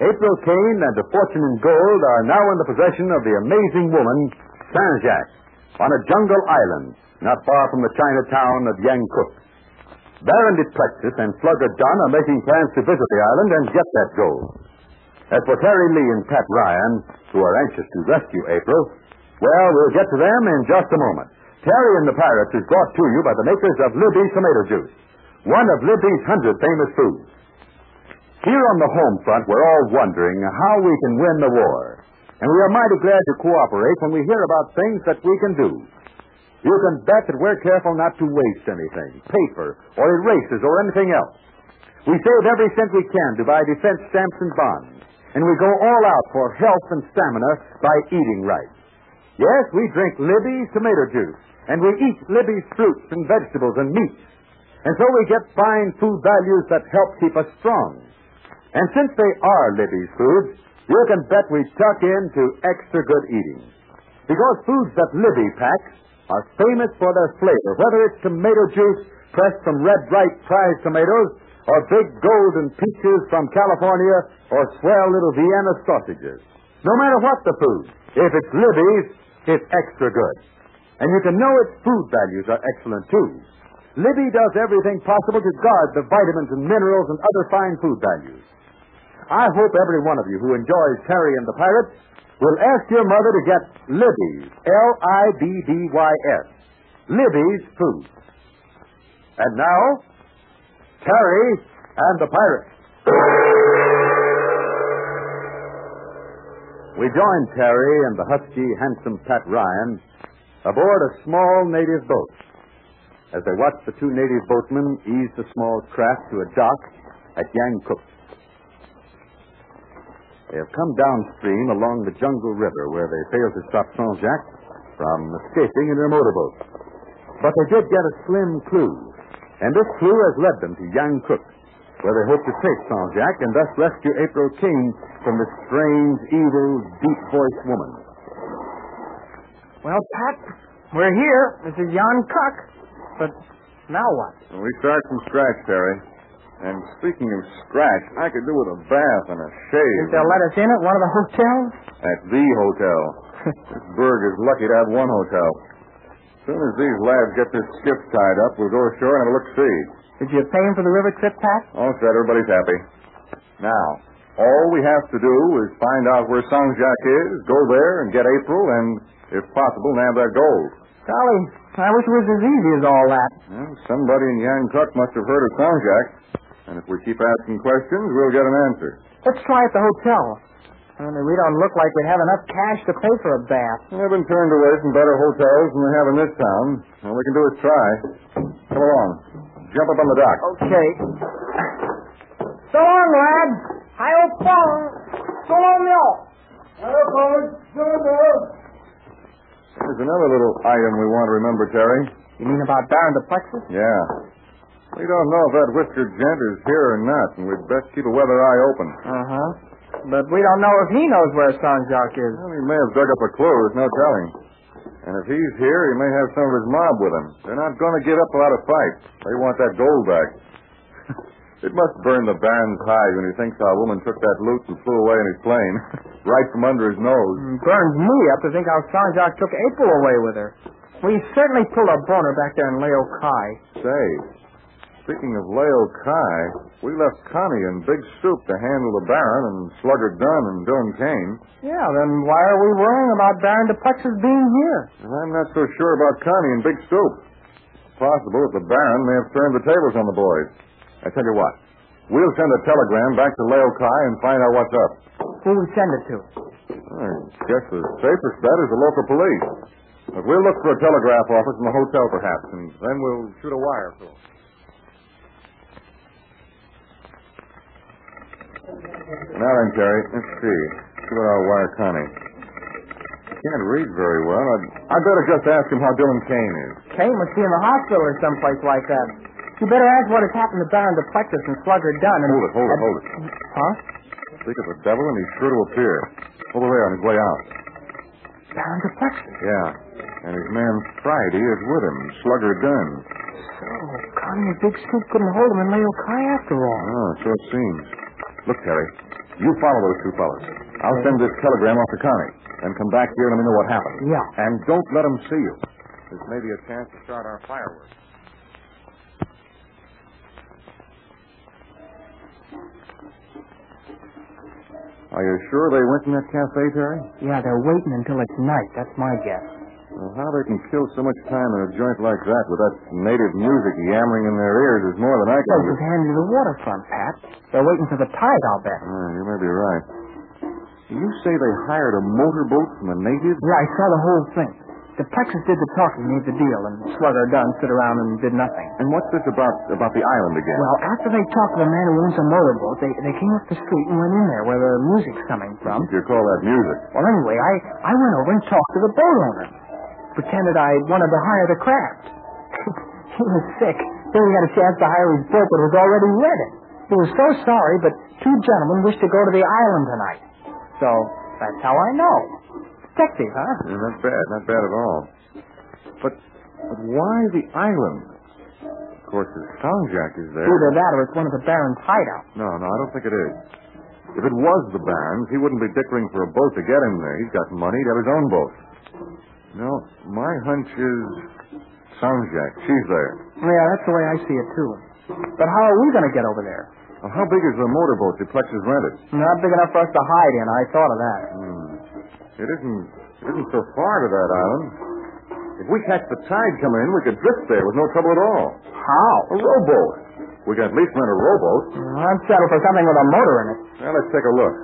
April Kane and a fortune in gold are now in the possession of the amazing woman, Sanjak, on a jungle island not far from the Chinatown of Yangkuk. Baron de Plexus and Slugger Dunn are making plans to visit the island and get that gold. As for Terry Lee and Pat Ryan, who are anxious to rescue April, well, we'll get to them in just a moment. Terry and the Pirates is brought to you by the makers of Libby's tomato juice, one of Libby's hundred famous foods. Here on the home front, we're all wondering how we can win the war. And we are mighty glad to cooperate when we hear about things that we can do. You can bet that we're careful not to waste anything, paper, or erasers, or anything else. We save every cent we can to buy defense stamps and bonds. And we go all out for health and stamina by eating right. Yes, we drink Libby's tomato juice, and we eat Libby's fruits and vegetables and meats. And so we get fine food values that help keep us strong. And since they are Libby's foods, you can bet we tuck into extra good eating. Because foods that Libby packs are famous for their flavor, whether it's tomato juice pressed from red ripe prize tomatoes, or big golden peaches from California, or swell little Vienna sausages. No matter what the food, if it's Libby's, it's extra good. And you can know its food values are excellent too. Libby does everything possible to guard the vitamins and minerals and other fine food values. I hope every one of you who enjoys Terry and the Pirates will ask your mother to get Libby's, L-I-B-B-Y-S, Libby's Food. And now, Terry and the Pirates. We join Terry and the husky, handsome Pat Ryan aboard a small native boat. As they watch the two native boatmen ease the small craft to a dock at Yangkuk. They have come downstream along the Jungle River where they failed to stop Sanjak from escaping in their motorboat. But they did get a slim clue, and this clue has led them to Yangkuk, where they hope to take Sanjak and thus rescue April King from this strange, evil, deep-voiced woman. Well, Pat, we're here. This is Jan Cook. But now what? Well, we start from scratch, Terry. And speaking of scratch, I could do with a bath and a shave. Think they'll let us in at one of the hotels? At the hotel. this Berg is lucky to have one hotel. As soon as these lads get this skiff tied up, we'll go ashore and have a look-see. Did you pay him for the river trip, Pat? All set, everybody's happy. Now, all we have to do is find out where Sanjak is, go there and get April, and, if possible, nab that gold. Golly, I wish it was as easy as all that. Well, somebody in Yangkuk must have heard of Sanjak. And if we keep asking questions, we'll get an answer. Let's try at the hotel. Only we don't look like we have enough cash to pay for a bath. We've been turned away from better hotels than we have in this town. All we can do is try. Come along. Jump up on the dock. Okay. So long, lads. Hi-yo, Paul. So long, Mill. There's another little item we want to remember, Terry. You mean about Baron de Plexus? Yeah. We don't know if that whiskered gent is here or not, and we'd best keep a weather eye open. Uh-huh. But we don't know if he knows where Sanjak is. Well, he may have dug up a clue, there's no telling. And if he's here, he may have some of his mob with him. They're not going to give up without a fight. They want that gold back. it must burn the Baron's hide when he thinks how a woman took that loot and flew away in his plane, right from under his nose. It burns me up to think how Sanjak took April away with her. We certainly pulled a boner back there in Leo Kai. Say, speaking of Leo Kai, we left Connie and Big Stoop to handle the Baron and Slugger Dunn and Dylan Kane. Yeah, then why are we worrying about Baron de Plexus being here? And I'm not so sure about Connie and Big Stoop. It's possible that the Baron may have turned the tables on the boys. I tell you what, we'll send a telegram back to Leo Kai and find out what's up. Who we send it to? I guess the safest bet is the local police. But we'll look for a telegraph office in the hotel, perhaps, and then we'll shoot a wire to them. Now then, Jerry, let's see. See what I'll wire Connie. Can't read very well. I'd, I'd better just ask him how Dylan Kane is. Kane must be in the hospital or someplace like that. You better ask what has happened to Baron de Plexus and Slugger Dunn. And, Hold it, hold it, hold it. Huh? Speak of the devil, and he's sure to appear. Over there on his way out. Baron de Plexus. Yeah. And his man Friday is with him, Slugger Dunn. So, Connie and Big Stoop couldn't hold him in Leo Kai after all. Oh, so it seems. Look, Terry, you follow those two fellows. I'll send this telegram off to Connie, and come back here and let me know what happened. Yeah. And don't let them see you. This may be a chance to start our fireworks. Are you sure they went in that cafe, Terry? Yeah, they're waiting until it's night. That's my guess. Well, how they can kill so much time in a joint like that with that native music yammering in their ears is more than I can. Close his hand to the waterfront, Pat. They're waiting for the tide, I'll bet. Ah, you may be right. You say they hired a motorboat from a native? Yeah, I saw the whole thing. The Texas did the talking, made the deal, and Slugger Dunn stood around and did nothing. And what's this about about the island again? Well, after they talked to the man who owns the motorboat, they, they came up the street and went in there where the music's coming from. if you call that music. Well, anyway, I, I went over and talked to the boat owner. Pretended I wanted to hire the craft. he was sick. Then he had a chance to hire his boat, but was already rented. He was so sorry, but two gentlemen wished to go to the island tonight. So that's how I know. Detective, huh? Yeah, not bad, not bad at all. But, but why the island? Of course, the Sanjak is there. Either that or it's one of the Baron's hideouts. No, no, I don't think it is. If it was the Baron's, he wouldn't be dickering for a boat to get him there. He's got money. He'd have his own boat. No, my hunch is Sanjak. She's there. Yeah, that's the way I see it, too. But how are we going to get over there? Well, how big is the motorboat Duplex has rented? Not big enough for us to hide in. I thought of that. Hmm. It isn't. It isn't so far to that island. If we catch the tide coming in, we could drift there with no trouble at all. How? A rowboat. We can at least rent a rowboat. I'm settled for something with a motor in it. Now let's take a look.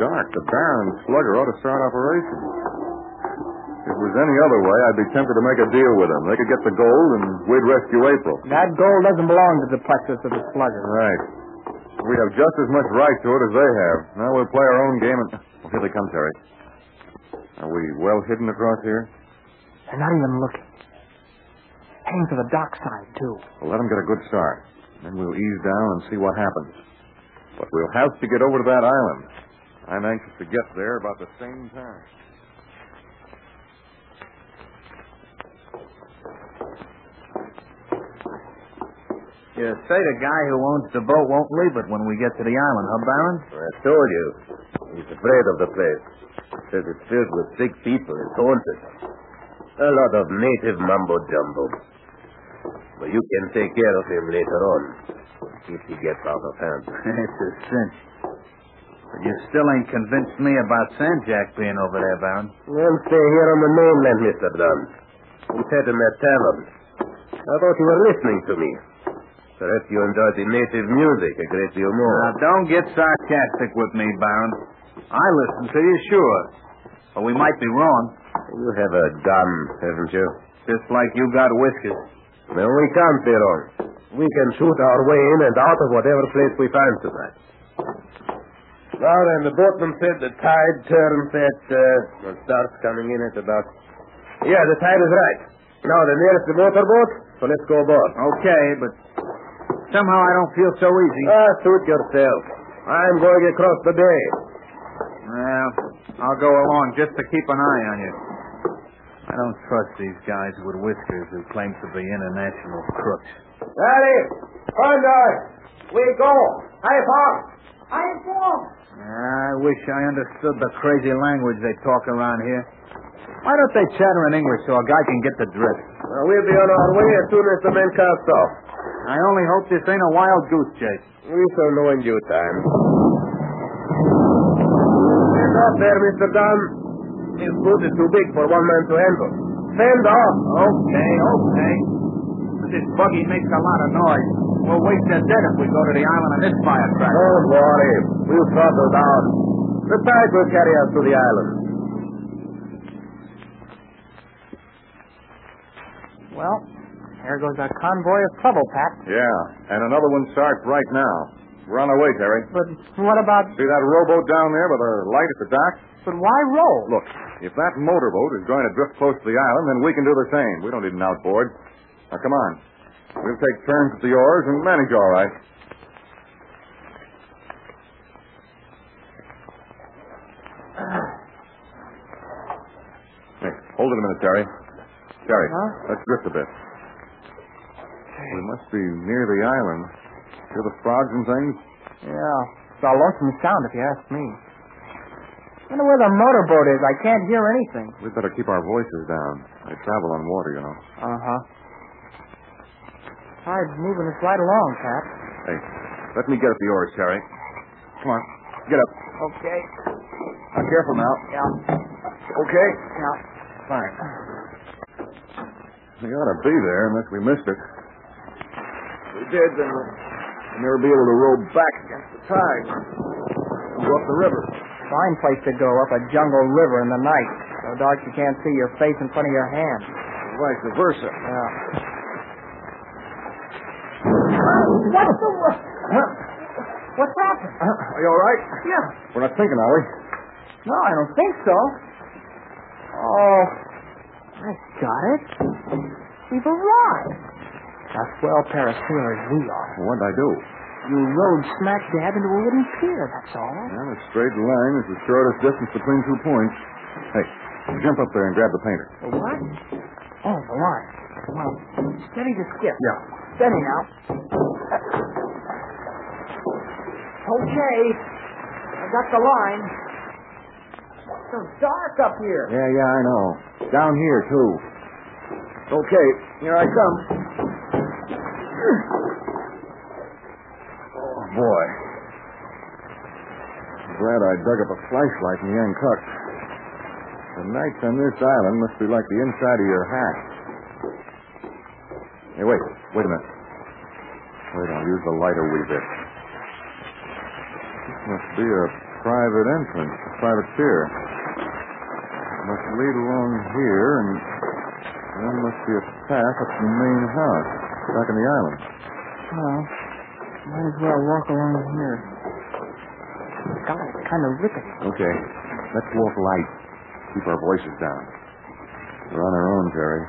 Dark. The Baron Slugger ought to start operations. If it was any other way, I'd be tempted to make a deal with them. They could get the gold, and we'd rescue April. That gold doesn't belong to the plexus of the slugger. Right. We have just as much right to it as they have. Now we'll play our own game and. Oh, here they come, Terry. Are we well hidden across here? They're not even looking. Heading for the dockside, too. Well, let them get a good start. Then we'll ease down and see what happens. But we'll have to get over to that island. I'm anxious to get there about the same time. You say the guy who owns the boat won't leave it when we get to the island, huh, Baron? I told you. He's afraid of the place. Says it's filled with sick people. It's haunted. A lot of native mumbo jumbo. But you can take care of him later on. If he gets out of hand. it's a cinch. You still ain't convinced me about Sanjak being over there, Baron. Well, stay here on the mainland, Mr. Dunn. We sat in that tavern. I thought you were listening to me. Perhaps you enjoy the native music a great deal more. Now, don't get sarcastic with me, Baron. I listen to you, sure. But we might be wrong. You have a gun, haven't you? Just like you got whiskers. No, we can't be wrong. We can shoot our way in and out of whatever place we find tonight. Now then, the boatman said the tide turns at, uh, well, starts coming in at about... Yeah, the tide is right. Now, the nearest the motorboat, so let's go aboard. Okay, but somehow I don't feel so easy. Ah, suit yourself. I'm going across the bay. Well, I'll go along just to keep an eye on you. I don't trust these guys with whiskers who claim to be international crooks. Daddy! Thunder! We go! High farm! High farm! I wish I understood the crazy language they talk around here. Why don't they chatter in English so a guy can get the drift? Well, we'll be on our way as soon as the men cast off. I only hope this ain't a wild goose chase. We shall know in due time. Stand off there, Mr. Dunn. This boat is too big for one man to handle. Stand off. Okay, okay. This buggy makes a lot of noise. We'll waste our dead if we go to the island on this fire track. Don't worry. We'll throttle down. The tide will carry us to the island. Well, there goes our convoy of trouble, Pat. Yeah, and another one starts right now. We're on our way, Terry. But what about... See that rowboat down there with a light at the dock? But why row? Look, if that motorboat is going to drift close to the island, then we can do the same. We don't need an outboard. Now, come on. We'll take turns at the oars and manage all right. Hey, hold it a minute, Terry. Terry, Huh? let's drift a bit. We must be near the island. Hear the frogs and things? Yeah, it's a lonesome sound if you ask me. wonder where the motorboat is. I can't hear anything. We'd better keep our voices down. I travel on water, you know. Uh-huh. Tide's moving us right along, Cap. Hey, let me get at the oars, Terry. Come on, get up. Okay. Now, careful now. Yeah. Okay. Yeah. Fine. We ought to be there unless we missed it. If we did, then we'll never be able to row back against the tide. and Go up the river. Fine place to go up a jungle river in the night. So dark you can't see your face in front of your hand. Vice versa. Yeah. What's the... What's happened? Are you all right? Yeah. We're not thinking, are we? No, I don't think so. Oh, I got it. We've arrived. A swell pair of sailors we are. What'd I do? You rode smack dab into a wooden pier, that's all. Well, a straight line is the shortest distance between two points. Hey, jump up there and grab the painter. The what? Oh, the line. Well, steady the skip. Yeah. Steady now. Okay. I got the line. So dark up here. Yeah, yeah, I know. Down here, too. Okay, here I come. Oh, boy. Glad I dug up a flashlight in the. The nights on this island must be like the inside of your hat. Hey, wait. Wait a minute. Wait, I'll use the light a wee bit. This must be a private entrance, a private pier. It must lead along here, and there must be a path up to the main house, back in the island. Well, might as well walk along here. God, it's kind of rickety. Okay, let's walk light. Keep our voices down. We're on our own, Jerry.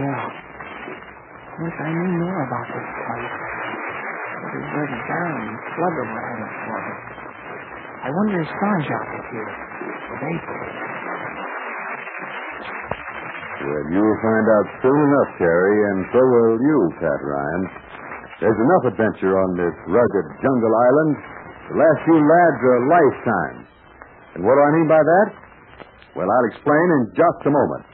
Yeah. I Wish I knew more about this place. What is where the Baron and Slugger were headed for. I wonder if Sanjak is here. With April. Well, you'll find out soon enough, Terry, and so will you, Pat Ryan. There's enough adventure on this rugged jungle island to last you lads a lifetime. And what do I mean by that? Well, I'll explain in just a moment.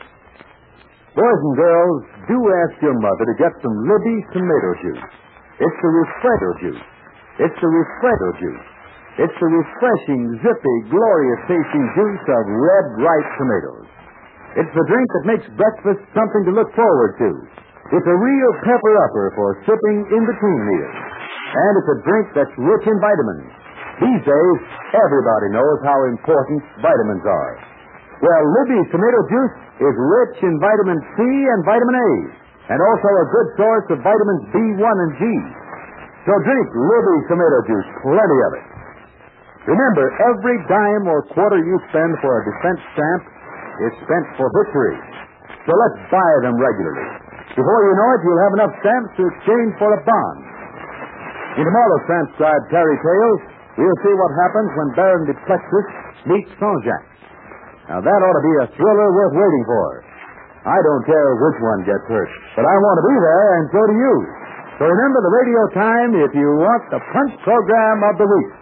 Boys and girls, do ask your mother to get some Libby's tomato juice. It's the refresher juice. It's the refresher juice. It's the refreshing, zippy, glorious tasting juice of red, ripe tomatoes. It's the drink that makes breakfast something to look forward to. It's a real pepper upper for sipping in between meals. And it's a drink that's rich in vitamins. These days, everybody knows how important vitamins are. Well, Libby's tomato juice is rich in vitamin C and vitamin A, and also a good source of vitamins B1 and G. So drink Libby's tomato juice, plenty of it. Remember, every dime or quarter you spend for a defense stamp is spent for victory. So let's buy them regularly. Before you know it, you'll have enough stamps to exchange for a bond. In tomorrow's transcribed Terry Tales, we'll see what happens when Baron de Plexus meets Sanjak. Now, that ought to be a thriller worth waiting for. I don't care which one gets hurt, but I want to be there, and so do you. So remember the radio time if you want the punch program of the week.